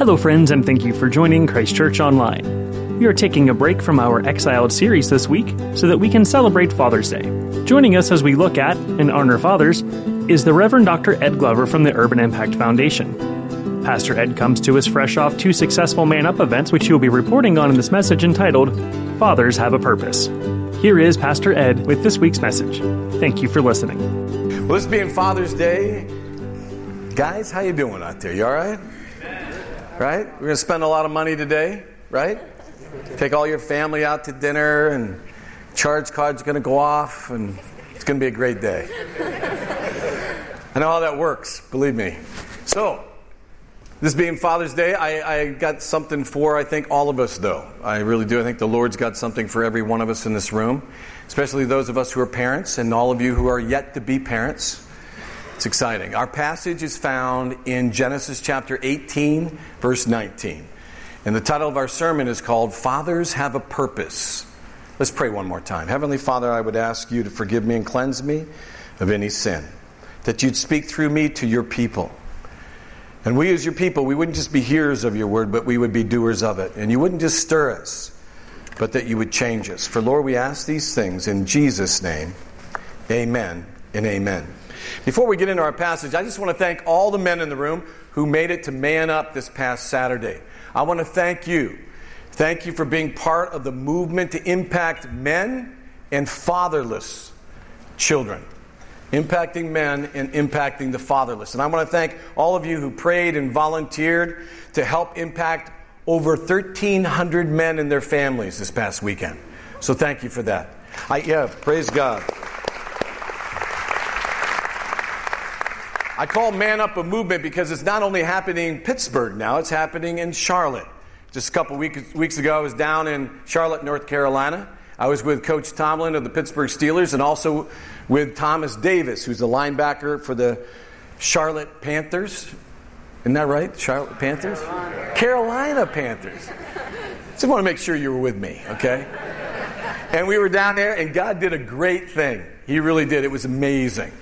Hello, friends, and thank you for joining Christ Church Online. We are taking a break from our Exiled series this week so that we can celebrate Father's Day. Joining us as we look at and honor fathers is the Reverend Dr. Ed Glover from the Urban Impact Foundation. Pastor Ed comes to us fresh off two successful Man Up events, which he will be reporting on in this message entitled Fathers Have a Purpose. Here is Pastor Ed with this week's message. Thank you for listening. Well, this being Father's Day, guys, how you doing out there? You all right? Right? We're going to spend a lot of money today, right? Take all your family out to dinner, and charge card's going to go off, and it's going to be a great day. I know how that works, believe me. So, this being Father's Day, I, I, got something for, I think, all of us, though. I really do. I think the Lord's got something for every one of us in this room, especially those of us who are parents and all of you who are yet to be parents. It's exciting. Our passage is found in Genesis chapter 18, verse 19. And the title of our sermon is called Fathers Have a Purpose. Let's pray one more time. Heavenly Father, I would ask you to forgive me and cleanse me of any sin, that you'd speak through me to your people. And we, as your people, we wouldn't just be hearers of your word, but we would be doers of it. And you wouldn't just stir us, but that you would change us. For Lord, we ask these things in Jesus' name. Amen and amen. Before we get into our passage, I just want to thank all the men in the room who made it to Man Up this past Saturday. I want to thank you. Thank you for being part of the movement to impact men and fatherless children. Impacting men and impacting the fatherless. And I want to thank all of you who prayed and volunteered to help impact over 1,300 men and their families this past weekend. So thank you for that. I, yeah, praise God. I call Man Up a movement because it's not only happening in Pittsburgh now, it's happening in Charlotte. Just a couple weeks, weeks ago, I was down in Charlotte, North Carolina. I was with Coach Tomlin of the Pittsburgh Steelers and also with Thomas Davis, who's the linebacker for the Charlotte Panthers. Isn't that right? Charlotte Panthers? Carolina, Carolina Panthers. Just want to make sure you were with me, okay? And we were down there, and God did a great thing. He really did. It was amazing.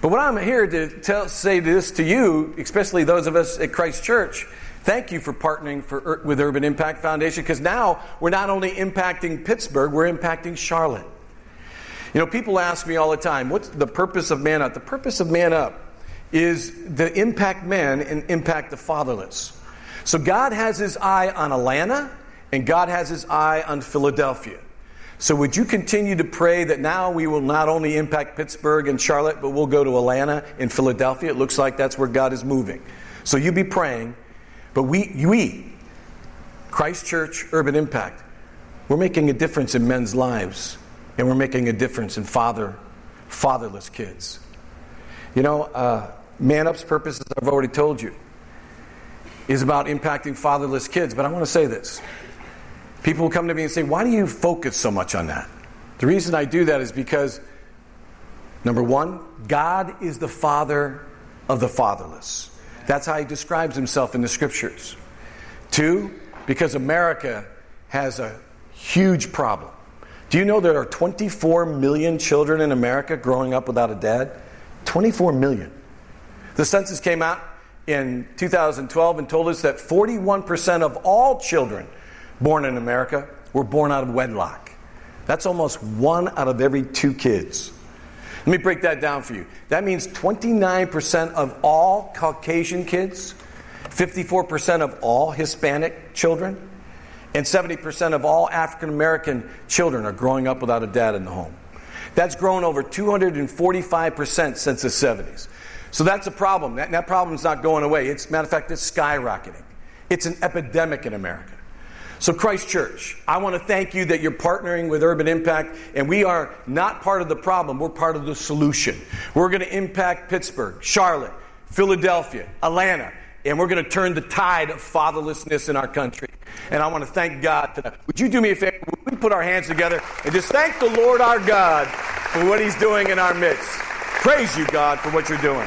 But what I'm here to tell, say this to you, especially those of us at Christ Church, thank you for partnering for, with Urban Impact Foundation because now we're not only impacting Pittsburgh, we're impacting Charlotte. You know, people ask me all the time, what's the purpose of Man Up? The purpose of Man Up is to impact men and impact the fatherless. So God has his eye on Atlanta and God has his eye on Philadelphia. So, would you continue to pray that now we will not only impact Pittsburgh and Charlotte, but we'll go to Atlanta and Philadelphia? It looks like that's where God is moving. So, you be praying. But we, we, Christ Church Urban Impact, we're making a difference in men's lives, and we're making a difference in father, fatherless kids. You know, uh, Man Up's purpose, as I've already told you, is about impacting fatherless kids. But I want to say this. People will come to me and say, Why do you focus so much on that? The reason I do that is because, number one, God is the father of the fatherless. That's how he describes himself in the scriptures. Two, because America has a huge problem. Do you know there are 24 million children in America growing up without a dad? 24 million. The census came out in 2012 and told us that 41% of all children born in America were born out of wedlock. That's almost one out of every two kids. Let me break that down for you. That means 29% of all Caucasian kids, 54% of all Hispanic children, and 70% of all African American children are growing up without a dad in the home. That's grown over 245% since the 70s. So that's a problem. That, that problem's not going away. It's, matter of fact, it's skyrocketing. It's an epidemic in America. So, Christ Church, I want to thank you that you're partnering with Urban Impact, and we are not part of the problem, we're part of the solution. We're going to impact Pittsburgh, Charlotte, Philadelphia, Atlanta, and we're going to turn the tide of fatherlessness in our country. And I want to thank God that. Would you do me a favor? Would we put our hands together and just thank the Lord our God for what He's doing in our midst? Praise you, God, for what you're doing.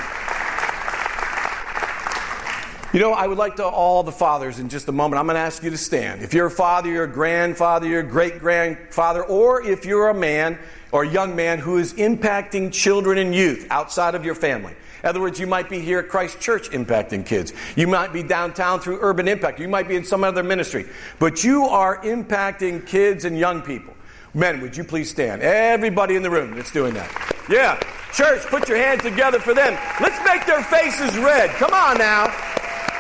You know, I would like to all the fathers in just a moment. I'm going to ask you to stand. If you're a father, you're a grandfather, you're a great grandfather, or if you're a man or a young man who is impacting children and youth outside of your family, In other words, you might be here at Christ Church impacting kids. You might be downtown through Urban Impact. You might be in some other ministry. But you are impacting kids and young people. Men, would you please stand? Everybody in the room that's doing that. Yeah. Church, put your hands together for them. Let's make their faces red. Come on now.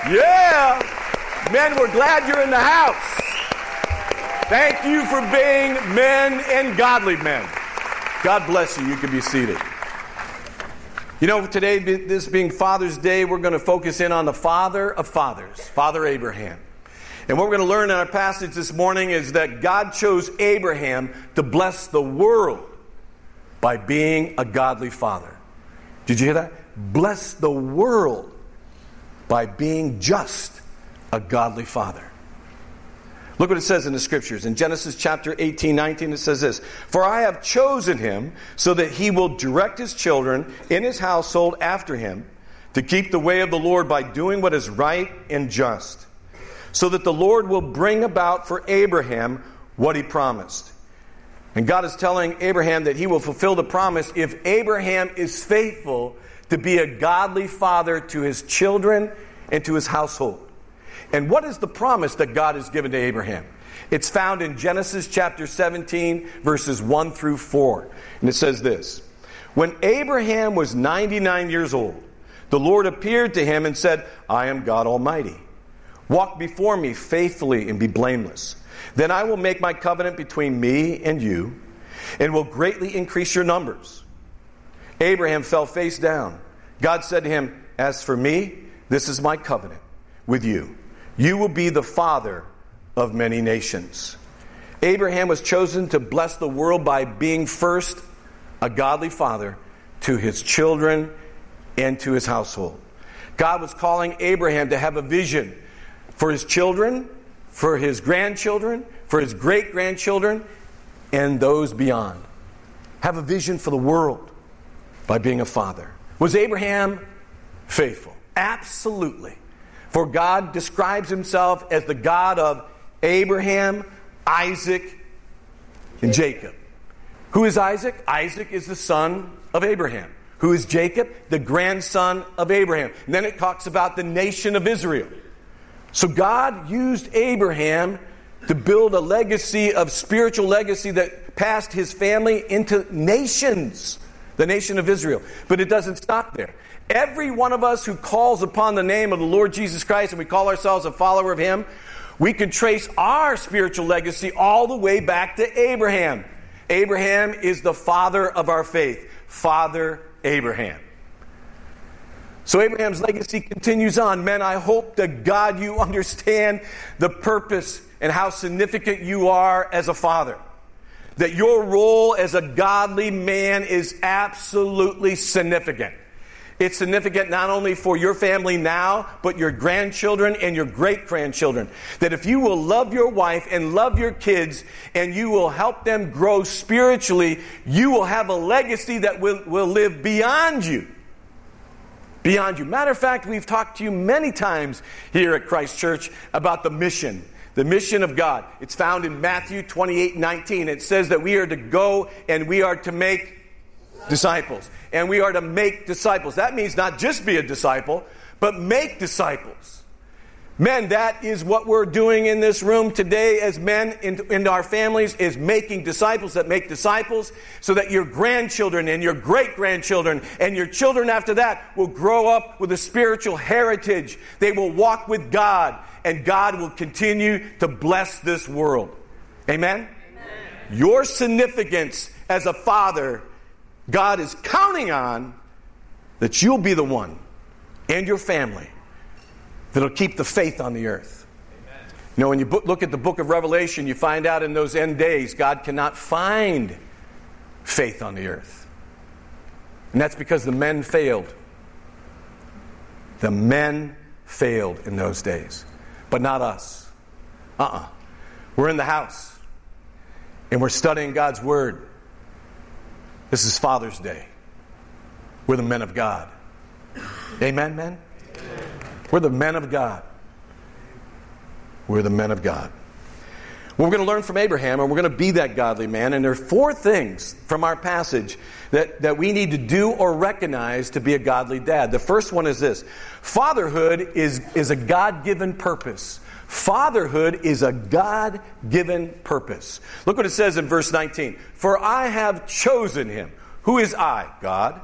Yeah. Men, we're glad you're in the house. Thank you for being men and godly men. God bless you. You can be seated. You know, today, this being Father's Day, we're going to focus in on the father of fathers, Father Abraham. And what we're going to learn in our passage this morning is that God chose Abraham to bless the world by being a godly father. Did you hear that? Bless the world by being just a godly father. Look what it says in the scriptures. In Genesis chapter 18, 19, it says this For I have chosen him so that he will direct his children in his household after him to keep the way of the Lord by doing what is right and just, so that the Lord will bring about for Abraham what he promised. And God is telling Abraham that he will fulfill the promise if Abraham is faithful to be a godly father to his children and to his household. And what is the promise that God has given to Abraham? It's found in Genesis chapter 17, verses 1 through 4. And it says this When Abraham was 99 years old, the Lord appeared to him and said, I am God Almighty. Walk before me faithfully and be blameless. Then I will make my covenant between me and you, and will greatly increase your numbers. Abraham fell face down. God said to him, As for me, this is my covenant with you. You will be the father of many nations. Abraham was chosen to bless the world by being first a godly father to his children and to his household. God was calling Abraham to have a vision for his children for his grandchildren, for his great grandchildren, and those beyond. Have a vision for the world by being a father. Was Abraham faithful? Absolutely. For God describes himself as the God of Abraham, Isaac, and Jacob. Who is Isaac? Isaac is the son of Abraham. Who is Jacob? The grandson of Abraham. And then it talks about the nation of Israel. So God used Abraham to build a legacy of spiritual legacy that passed his family into nations, the nation of Israel. But it doesn't stop there. Every one of us who calls upon the name of the Lord Jesus Christ and we call ourselves a follower of him, we can trace our spiritual legacy all the way back to Abraham. Abraham is the father of our faith, Father Abraham. So Abraham's legacy continues on. Men, I hope that God you understand the purpose and how significant you are as a father. That your role as a godly man is absolutely significant. It's significant not only for your family now, but your grandchildren and your great grandchildren. That if you will love your wife and love your kids and you will help them grow spiritually, you will have a legacy that will, will live beyond you beyond you. Matter of fact, we've talked to you many times here at Christ Church about the mission. The mission of God. It's found in Matthew 28 19. It says that we are to go and we are to make disciples. And we are to make disciples. That means not just be a disciple, but make disciples. Men, that is what we're doing in this room today as men in, in, our families is making disciples that make disciples so that your grandchildren and your great grandchildren and your children after that will grow up with a spiritual heritage. They will walk with God and God will continue to bless this world. Amen? Amen. Your significance as a father, God is counting on that you'll be the one and your family that'll keep the faith on the earth. Amen. You know, when you look at the book of Revelation, you find out in those end days, God cannot find faith on the earth. And that's because the men failed. The men failed in those days, but not us. Uh uh-uh. uh. we are in the house and we're studying God's Word. This is Father's Day. We're the men of God. Amen, men? We're the men of God. We're the men of God. We're going to learn from Abraham and we're going to be that godly man. And there are four things from our passage that, that we need to do or recognize to be a godly dad. The first one is this fatherhood is, is a God given purpose. Fatherhood is a God given purpose. Look what it says in verse 19 For I have chosen him. Who is I? God.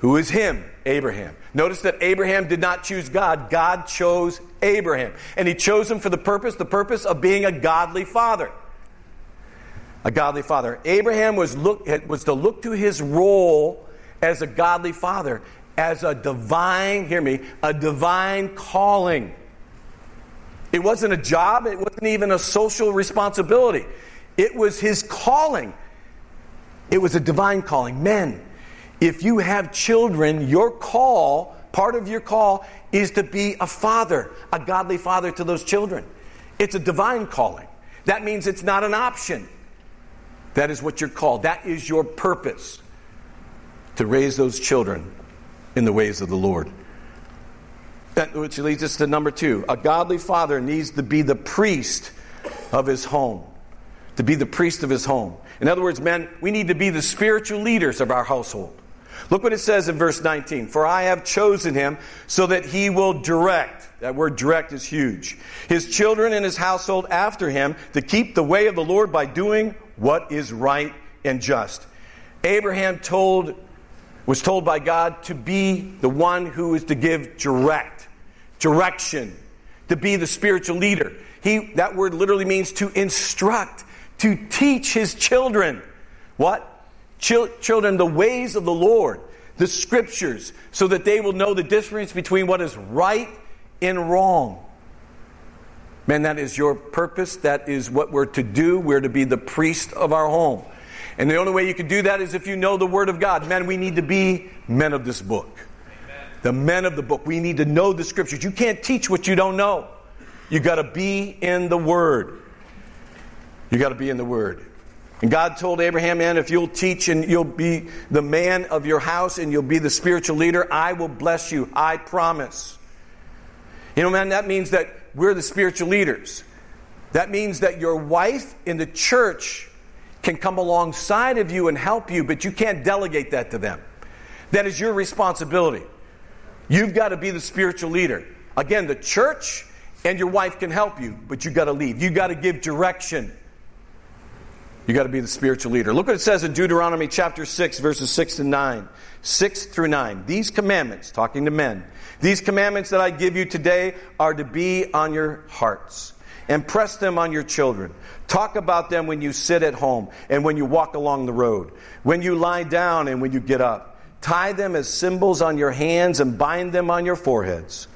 Who is him? Abraham. Notice that Abraham did not choose God, God chose Abraham. And he chose him for the purpose, the purpose of being a godly father. A godly father. Abraham was, look, was to look to his role as a godly father as a divine, hear me, a divine calling. It wasn't a job, it wasn't even a social responsibility. It was his calling. It was a divine calling. Men, if you have children, your call, part of your call, is to be a father, a godly father to those children. It's a divine calling. That means it's not an option. That is what you're called. That is your purpose to raise those children in the ways of the Lord. That, which leads us to number two. A godly father needs to be the priest of his home. To be the priest of his home. In other words, men, we need to be the spiritual leaders of our household. Look what it says in verse 19. For I have chosen him so that he will direct. That word direct is huge. His children and his household after him to keep the way of the Lord by doing what is right and just. Abraham told, was told by God to be the one who is to give direct, direction, to be the spiritual leader. He, that word literally means to instruct, to teach his children. What? children the ways of the Lord, the scriptures, so that they will know the difference between what is right and wrong. Man, that is your purpose. That is what we're to do. We're to be the priest of our home. And the only way you can do that is if you know the Word of God. Men, we need to be men of this book. Amen. The men of the book. We need to know the Scriptures. You can't teach what you don't know. You got to be in the Word. You got to be in the Word. And God told Abraham, man, if you'll teach and you'll be the man of your house and you'll be the spiritual leader, I will bless you. I promise. You know, man, that means that we're the spiritual leaders. That means that your wife in the church can come alongside of you and help you, but you can't delegate that to them. That is your responsibility. You've got to be the spiritual leader. Again, the church and your wife can help you, but you've got to lead. You've got to give direction. You got to be the spiritual leader. Look what it says in Deuteronomy chapter 6, verses 6 to 9. 6 through 9. These commandments, talking to men, these commandments that I give you today are to be on your hearts. and press them on your children. Talk about them when you sit at home and when you walk along the road, when you lie down and when you get up. Tie them as symbols on your hands and bind them on your foreheads.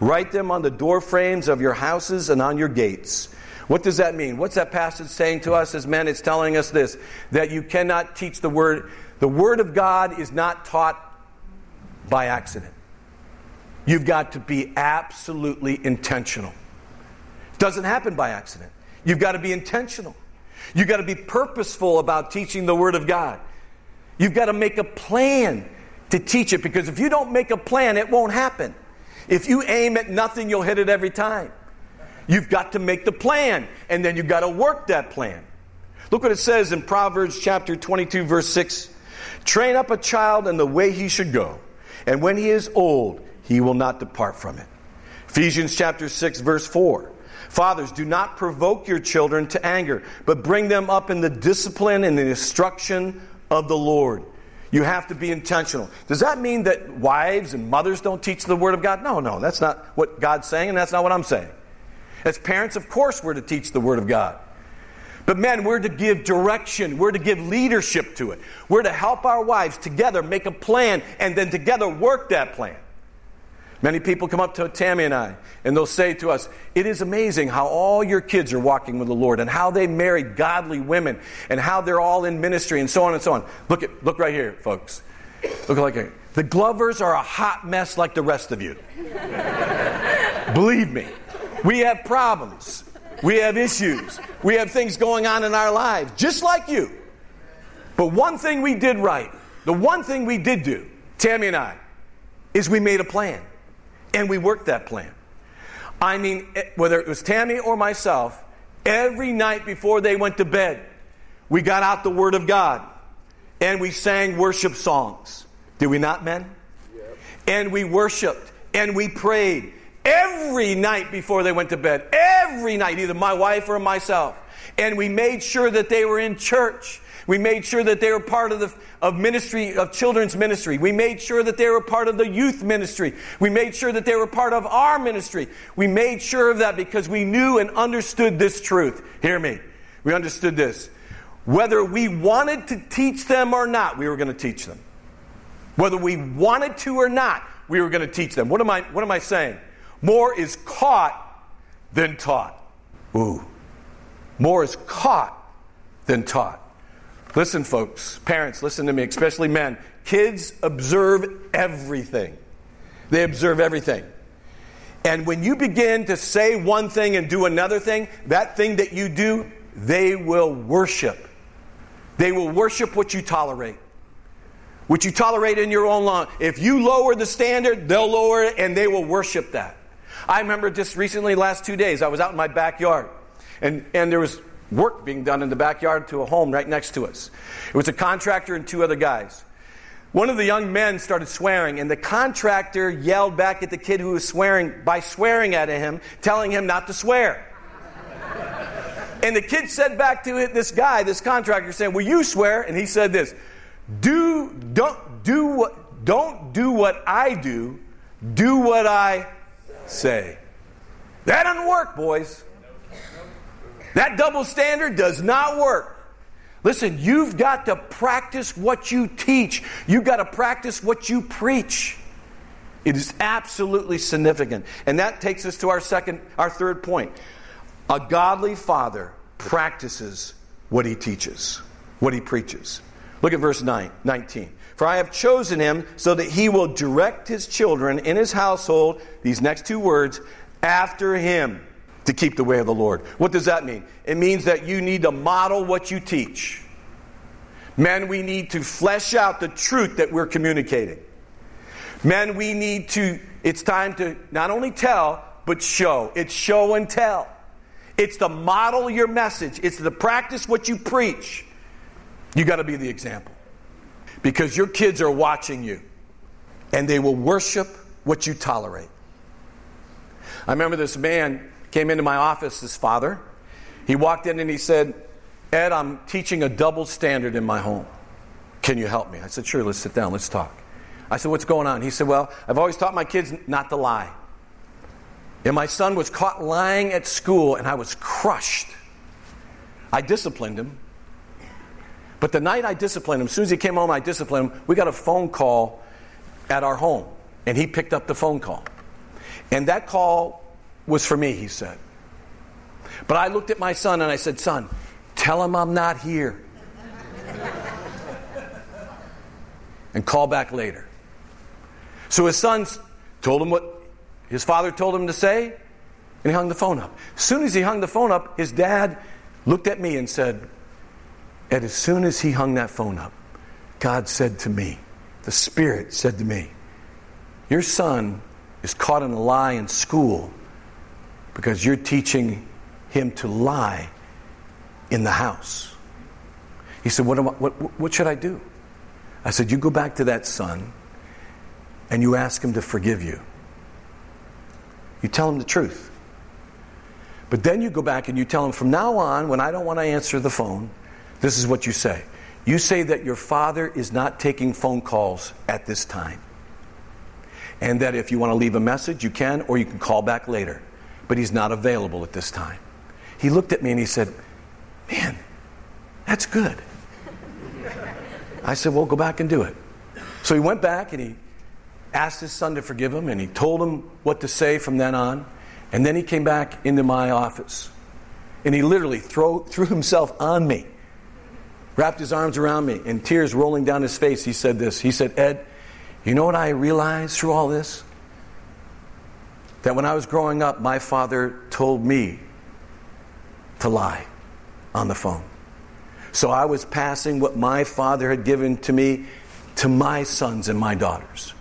Write them on the door frames of your houses and on your gates. What does that mean? What's that passage saying to us as men? It's telling us this that you cannot teach the Word. The Word of God is not taught by accident. You've got to be absolutely intentional. It doesn't happen by accident. You've got to be intentional. You've got to be purposeful about teaching the Word of God. You've got to make a plan to teach it because if you don't make a plan, it won't happen. If you aim at nothing, you'll hit it every time. You've got to make the plan, and then you've got to work that plan. Look what it says in Proverbs chapter 22, verse 6 Train up a child in the way he should go, and when he is old, he will not depart from it. Ephesians chapter 6, verse 4. Fathers, do not provoke your children to anger, but bring them up in the discipline and the instruction of the Lord. You have to be intentional. Does that mean that wives and mothers don't teach the Word of God? No, no, that's not what God's saying, and that's not what I'm saying. As parents, of course, we're to teach the Word of God. But men, we're to give direction. We're to give leadership to it. We're to help our wives together make a plan and then together work that plan. Many people come up to Tammy and I and they'll say to us, It is amazing how all your kids are walking with the Lord and how they marry godly women and how they're all in ministry and so on and so on. Look, at, look right here, folks. Look like. The Glovers are a hot mess like the rest of you. Believe me. We have problems. We have issues. We have things going on in our lives, just like you. But one thing we did right, the one thing we did do, Tammy and I, is we made a plan. And we worked that plan. I mean, eh, whether it was Tammy or myself, every night before they went to bed, we got out the Word of God and we sang worship songs. Did we not, men? Yep. And we worshiped and we prayed every night before they went to bed. Every night, either my wife or myself. And we made sure that they were in church. We made sure that they were part of the of ministry of children's ministry. We made sure that they were part of the youth ministry. We made sure that they were part of our ministry. We made sure of that because we knew and understood this truth. Hear me. We understood this. Whether we wanted to teach them or not, we were going to teach them. Whether we wanted to or not, we were going to teach them. What am I what am I saying? More is caught than taught. Ooh. More is caught than taught. Listen, folks, parents, listen to me, especially men. Kids observe everything. They observe everything. And when you begin to say one thing and do another thing, that thing that you do, they will worship. They will worship what you tolerate. What you tolerate in your own law. If you lower the standard, they'll lower it and they will worship that. I remember just recently, last two days, I was out in my backyard and, and there was work being done in the backyard to a home right next to us. It was a contractor and two other guys. One of the young men started swearing, and the contractor yelled back at the kid who was swearing by swearing at him, telling him not to swear. and the kid said back to it, this guy, this contractor, saying, Will you swear? And he said this Do don't do what don't do what I do, do what I say. That doesn't work, boys. That double standard does not work. Listen, you've got to practice what you teach. You've got to practice what you preach. It is absolutely significant. And that takes us to our second our third point. A godly father practices what he teaches, what he preaches. Look at verse 9, 19. For I have chosen him so that he will direct his children in his household, these next two words, after him to keep the way of the Lord. What does that mean? It means that you need to model what you teach. Men, we need to flesh out the truth that we're communicating. Men, we need to, it's time to not only tell, but show. It's show and tell. It's to model your message, it's to practice what you preach. You got to be the example. Because your kids are watching you, and they will worship what you tolerate. I remember this man came into my office, his father. He walked in and he said, Ed, I'm teaching a double standard in my home. Can you help me? I said, Sure, let's sit down, let's talk. I said, What's going on? He said, Well, I've always taught my kids not to lie. And my son was caught lying at school, and I was crushed. I disciplined him. But the night I disciplined him, as soon as he came home, I disciplined him. We got a phone call at our home, and he picked up the phone call. And that call was for me, he said. But I looked at my son and I said, Son, tell him I'm not here. and call back later. So his son told him what his father told him to say, and he hung the phone up. As soon as he hung the phone up, his dad looked at me and said, and as soon as he hung that phone up, God said to me, the Spirit said to me, Your son is caught in a lie in school because you're teaching him to lie in the house. He said, what, I, what, what should I do? I said, You go back to that son and you ask him to forgive you. You tell him the truth. But then you go back and you tell him, From now on, when I don't want to answer the phone, this is what you say. You say that your father is not taking phone calls at this time. And that if you want to leave a message, you can, or you can call back later but he's not available at this time. He looked at me and he said, Man, that's good. I said, Well, go back and do it. So he went back and he asked his son to forgive him and he told him what to say from then on. And then he came back into my office and he literally throw, threw himself on me, wrapped his arms around me, and tears rolling down his face. He said this He said, Ed, you know what I realized through all this? that when I was growing up, my father told me to lie on the phone. So I was passing what my father had given to me to my sons and my daughters.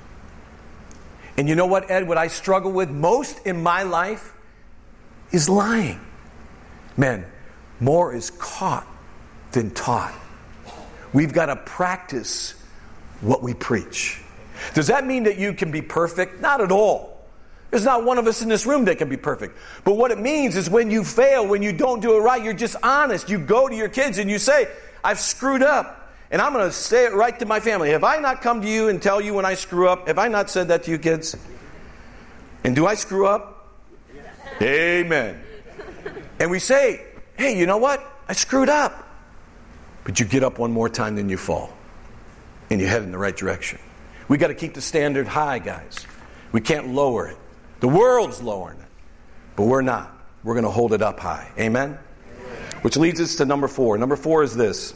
And you know what, Ed? What I struggle with most in my life is lying. Men, more is caught than taught. We've got to practice what we preach. Does that mean that you can be perfect? Not at all. There's not one of us in this room that can be perfect. But what it means is when you fail, when you don't do it right, you're just honest. You go to your kids and you say, I've screwed up. And I'm going to say it right to my family. Have I not come to you and tell you when I screw up? Have I not said that to you kids? And do I screw up? Amen. And we say, hey, you know what? I screwed up. But you get up one more time, then you fall. And you head in the right direction. We got to keep the standard high, guys. We can't lower it. The world's lowering it, but we're not. We're going to hold it up high. Amen? Which leads us to number four. Number four is this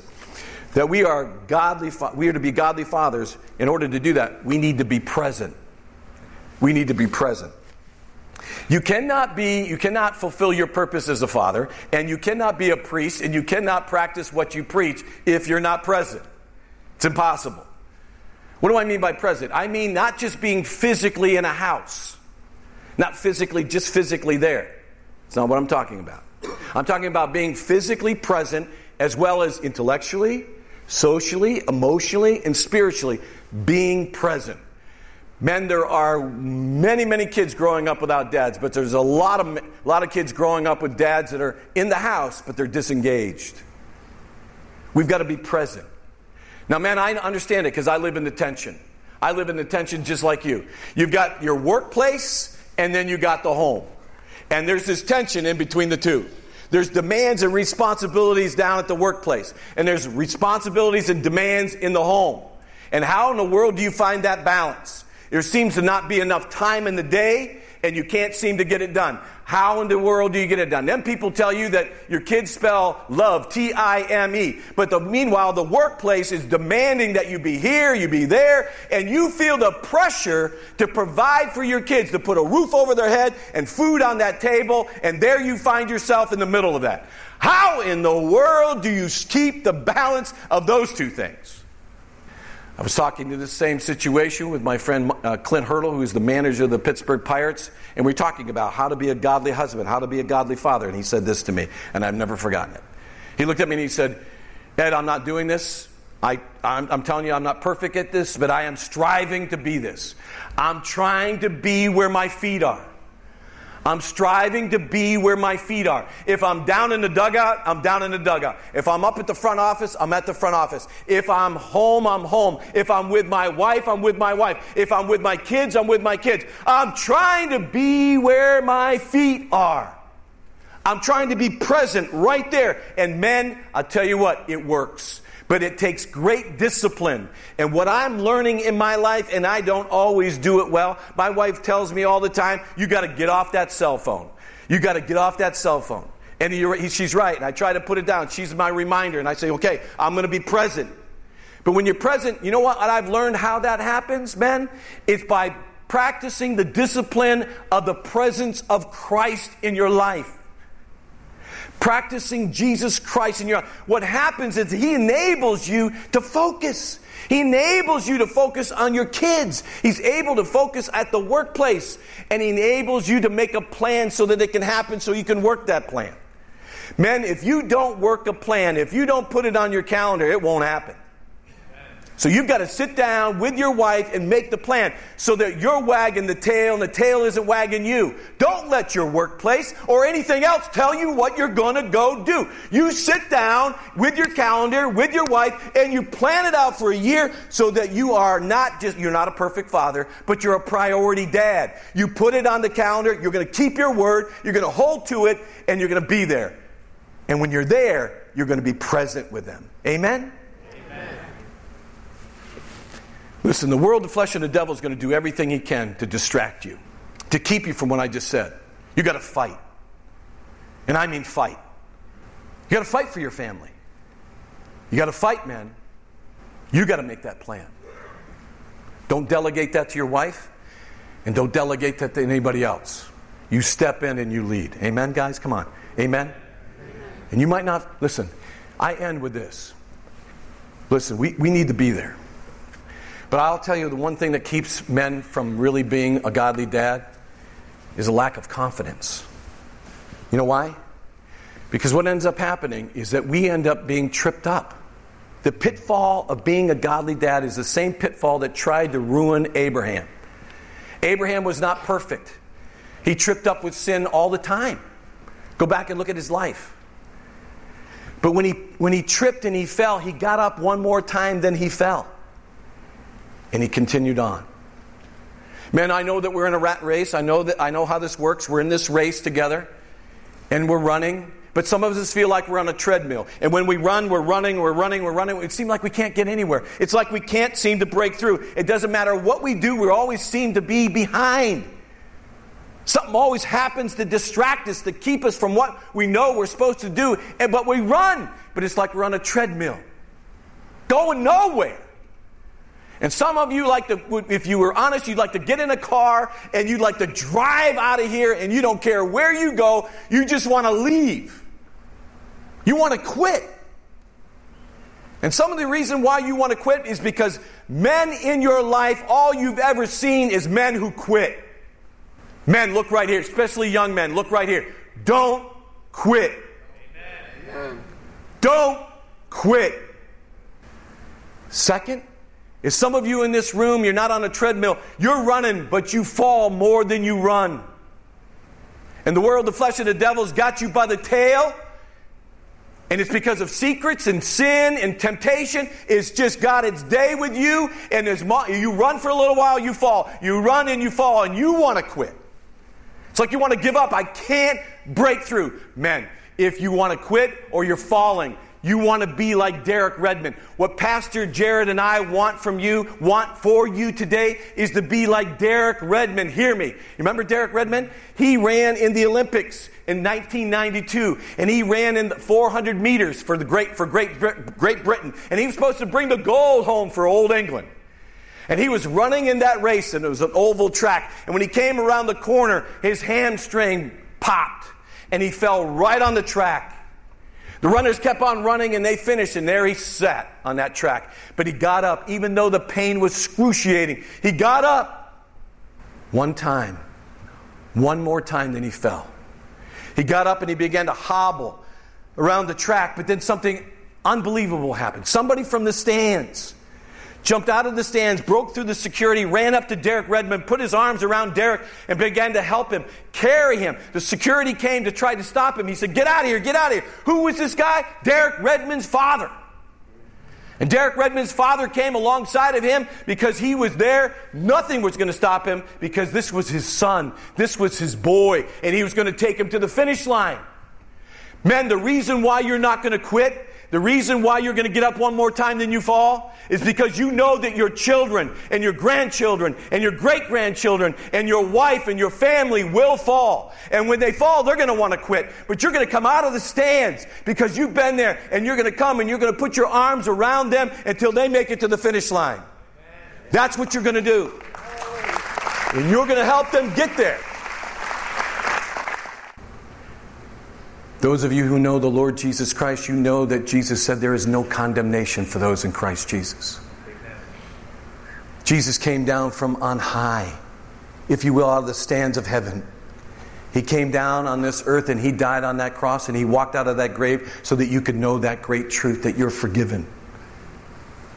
that we are godly we are to be godly fathers in order to do that we need to be present we need to be present you cannot be you cannot fulfill your purpose as a father and you cannot be a priest and you cannot practice what you preach if you're not present it's impossible what do i mean by present i mean not just being physically in a house not physically, just physically there. It's not what I'm talking about. I'm talking about being physically present as well as intellectually, socially, emotionally, and spiritually being present. Men, there are many, many kids growing up without dads, but there's a lot of, a lot of kids growing up with dads that are in the house, but they're disengaged. We've got to be present. Now, man, I understand it because I live in the tension. I live in the tension just like you. You've got your workplace and then you got the home. And there's this tension in between the two. There's demands and responsibilities down at the workplace, and there's responsibilities and demands in the home. And how in the world do you find that balance? There seems to not be enough time in the day and you can't seem to get it done. How in the world do you get it done? Then people tell you that your kids spell love, T I M E. But the, meanwhile, the workplace is demanding that you be here, you be there, and you feel the pressure to provide for your kids, to put a roof over their head and food on that table, and there you find yourself in the middle of that. How in the world do you keep the balance of those two things? I was talking to this same situation with my friend uh, Clint Hurdle, who's the manager of the Pittsburgh Pirates, and we are talking about how to be a godly husband, how to be a godly father. And he said this to me, and I've never forgotten it. He looked at me and he said, Ed, I'm not doing this. I, I'm, I'm telling you, I'm not perfect at this, but I am striving to be this. I'm trying to be where my feet are. I'm striving to be where my feet are. If I'm down in the dugout, I'm down in the dugout. If I'm up at the front office, I'm at the front office. If I'm home, I'm home. If I'm with my wife, I'm with my wife. If I'm with my kids, I'm with my kids. I'm trying to be where my feet are. I'm trying to be present right there. And men, I'll tell you what, it works but it takes great discipline. And what I'm learning in my life, and I don't always do it well, my wife tells me all the time, you got to get off that cell phone. You got to get off that cell phone. And he, she's right. And I try to put it down. She's my reminder. And I say, okay, I'm going to be present. But when you're present, you know what I've learned how that happens, men? It's by practicing the discipline of the presence of Christ in your life practicing Jesus Christ in your life, what happens is He enables you to focus. He enables you to focus on your kids. He's able to focus at the workplace. And He enables you to make a plan so that it can happen so you can work that plan. Men, if you don't work a plan, if you don't put it on your calendar, it won't happen. So you've got to sit down with your wife and make the plan so that you're wagging the tail and the tail isn't wagging you. Don't let your workplace or anything else tell you what you're going to go do. You sit down with your calendar, with your wife, and you plan it out for a year so that you are not just, you're not a perfect father, but you're a priority dad. You put it on the calendar, you're going to keep your word, you're going to hold to it, and you're going to be there. And when you're there, you're going to be present with them. Amen? Listen, the world, the flesh, and the devil is going to do everything he can to distract you, to keep you from what I just said. You got to fight. And I mean fight. You got to fight for your family. You got to fight, man. You got to make that plan. Don't delegate that to your wife, and don't delegate that to anybody else. You step in and you lead. Amen, guys? Come on. Amen? And you might not, listen, I end with this. Listen, we, we need to be there. But I'll tell you the one thing that keeps men from really being a godly dad is a lack of confidence. You know why? Because what ends up happening is that we end up being tripped up. The pitfall of being a godly dad is the same pitfall that tried to ruin Abraham. Abraham was not perfect. He tripped up with sin all the time. Go back and look at his life. But when he, when he tripped and he fell, he got up one more time, then he fell. And he continued on. Man, I know that we're in a rat race. I know that I know how this works. We're in this race together and we're running. But some of us feel like we're on a treadmill. And when we run, we're running, we're running, we're running. It seems like we can't get anywhere. It's like we can't seem to break through. It doesn't matter what we do, we always seem to be behind. Something always happens to distract us, to keep us from what we know we're supposed to do. And, but we run, but it's like we're on a treadmill, going nowhere. And some of you like to, if you were honest, you'd like to get in a car and you'd like to drive out of here and you don't care where you go, you just want to leave. You want to quit. And some of the reason why you want to quit is because men in your life, all you've ever seen is men who quit. Men, look right here, especially young men, look right here. Don't quit. Amen. Don't quit. Second, is some of you in this room, you're not on a treadmill, you're running, but you fall more than you run. And the world, the flesh, and the devil's got you by the tail. And it's because of secrets and sin and temptation. It's just got its day with you. And there's you run for a little while, you fall. You run and you fall, and you want to quit. It's like you want to give up. I can't break through. Men, if you want to quit or you're falling, you want to be like Derek Redmond. What Pastor Jared and I want from you, want for you today, is to be like Derek Redmond. Hear me. You remember Derek Redmond? He ran in the Olympics in 1992, and he ran in the 400 meters for the great for Great Great Britain, and he was supposed to bring the gold home for Old England. And he was running in that race, and it was an oval track. And when he came around the corner, his hamstring popped, and he fell right on the track. The runners kept on running and they finished, and there he sat on that track. But he got up, even though the pain was excruciating. He got up one time, one more time, then he fell. He got up and he began to hobble around the track, but then something unbelievable happened. Somebody from the stands jumped out of the stands, broke through the security, ran up to Derek Redmond, put his arms around Derek, and began to help him, carry him. The security came to try to stop him. He said, Get out of here, get out of here. Who was this guy? Derek Redmond's father. And Derek Redmond's father came alongside of him because he was there. Nothing was going to stop him because this was his son. This was his boy. And he was going to take him to the finish line. Men, the reason why you're not going to quit the reason why you're going to get up one more time than you fall is because you know that your children and your grandchildren and your great grandchildren and your wife and your family will fall. And when they fall, they're going to want to quit. But you're going to come out of the stands because you've been there and you're going to come and you're going to put your arms around them until they make it to the finish line. That's what you're going to do. And you're going to help them get there. Those of you who know the Lord Jesus Christ, you know that Jesus said there is no condemnation for those in Christ Jesus. Jesus came down from on high, if you will, out of the stands of heaven. He came down on this earth and he died on that cross and he walked out of that grave so that you could know that great truth that you're forgiven.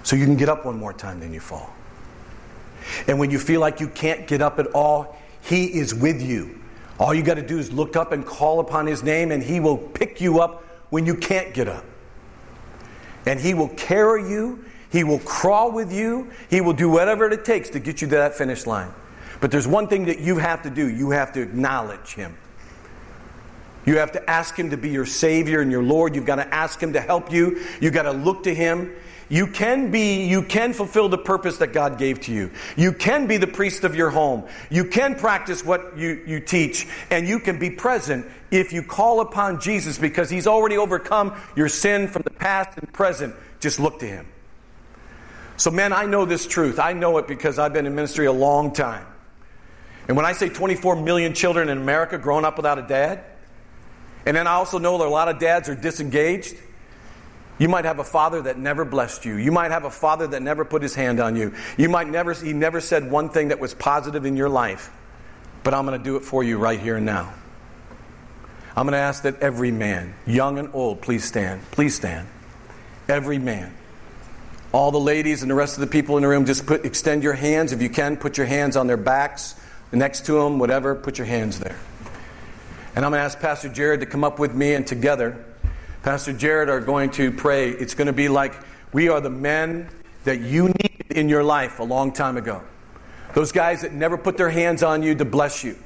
So you can get up one more time, then you fall. And when you feel like you can't get up at all, he is with you. All you got to do is look up and call upon his name, and he will pick you up when you can't get up. And he will carry you, he will crawl with you, he will do whatever it takes to get you to that finish line. But there's one thing that you have to do you have to acknowledge him. You have to ask him to be your Savior and your Lord. You've got to ask him to help you. You've got to look to him. You can be, you can fulfill the purpose that God gave to you. You can be the priest of your home. You can practice what you, you teach, and you can be present if you call upon Jesus because He's already overcome your sin from the past and present. Just look to Him. So, man, I know this truth. I know it because I've been in ministry a long time. And when I say 24 million children in America growing up without a dad, and then I also know that a lot of dads are disengaged. You might have a father that never blessed you. You might have a father that never put his hand on you. You might never, he never said one thing that was positive in your life. But I'm going to do it for you right here and now. I'm going to ask that every man, young and old, please stand. Please stand. Every man. All the ladies and the rest of the people in the room, just put, extend your hands. If you can, put your hands on their backs, next to them, whatever, put your hands there. And I'm going to ask Pastor Jared to come up with me, and together, Pastor Jared are going to pray. It's going to be like we are the men that you needed in your life a long time ago. Those guys that never put their hands on you to bless you.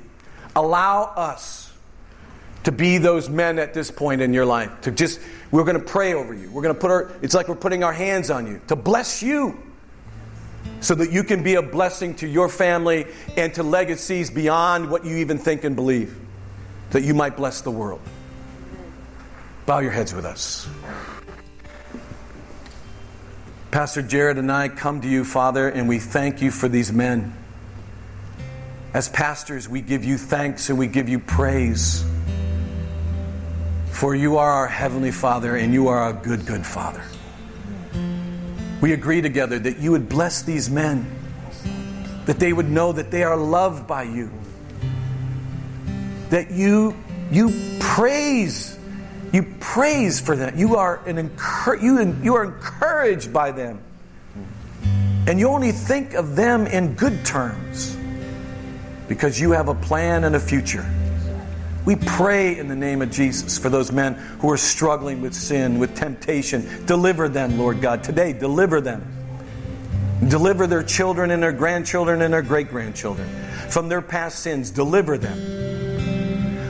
Allow us to be those men at this point in your life. To just, we're going to pray over you. We're going to put our, it's like we're putting our hands on you to bless you so that you can be a blessing to your family and to legacies beyond what you even think and believe, that you might bless the world. Bow your heads with us. Pastor Jared and I come to you, Father, and we thank you for these men. As pastors, we give you thanks and we give you praise. For you are our Heavenly Father and you are a good, good Father. We agree together that you would bless these men, that they would know that they are loved by you, that you, you praise you praise for them. You are, an encour- you, you are encouraged by them. And you only think of them in good terms because you have a plan and a future. We pray in the name of Jesus for those men who are struggling with sin, with temptation. Deliver them, Lord God. Today, deliver them. Deliver their children and their grandchildren and their great grandchildren from their past sins. Deliver them.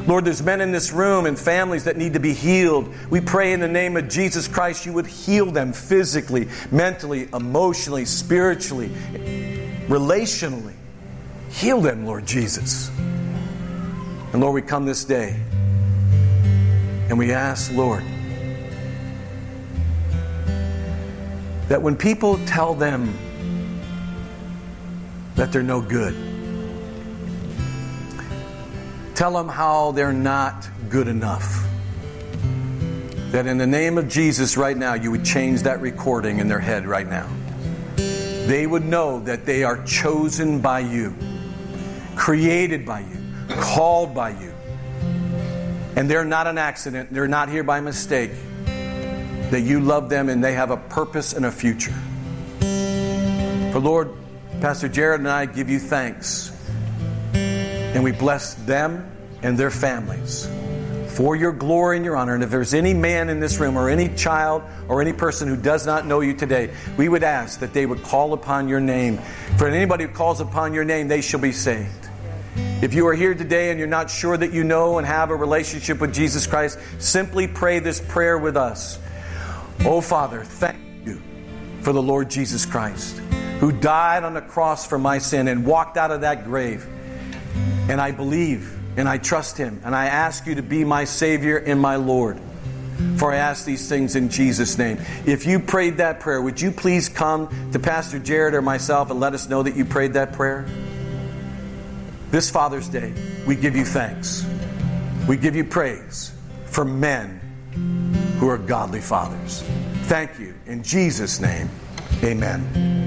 Lord, there's men in this room and families that need to be healed. We pray in the name of Jesus Christ you would heal them physically, mentally, emotionally, spiritually, relationally. Heal them, Lord Jesus. And Lord, we come this day and we ask, Lord, that when people tell them that they're no good, Tell them how they're not good enough. That in the name of Jesus right now, you would change that recording in their head right now. They would know that they are chosen by you, created by you, called by you. And they're not an accident, they're not here by mistake. That you love them and they have a purpose and a future. For Lord, Pastor Jared and I give you thanks and we bless them and their families for your glory and your honor. And if there's any man in this room or any child or any person who does not know you today, we would ask that they would call upon your name. For anybody who calls upon your name, they shall be saved. If you are here today and you're not sure that you know and have a relationship with Jesus Christ, simply pray this prayer with us. Oh, Father, thank you for the Lord Jesus Christ, who died on the cross for my sin and walked out of that grave and I believe and I trust Him. And I ask you to be my Savior and my Lord. For I ask these things in Jesus' name. If you prayed that prayer, would you please come to Pastor Jared or myself and let us know that you prayed that prayer? This Father's Day, we give you thanks. We give you praise for men who are godly fathers. Thank you. In Jesus' name, amen.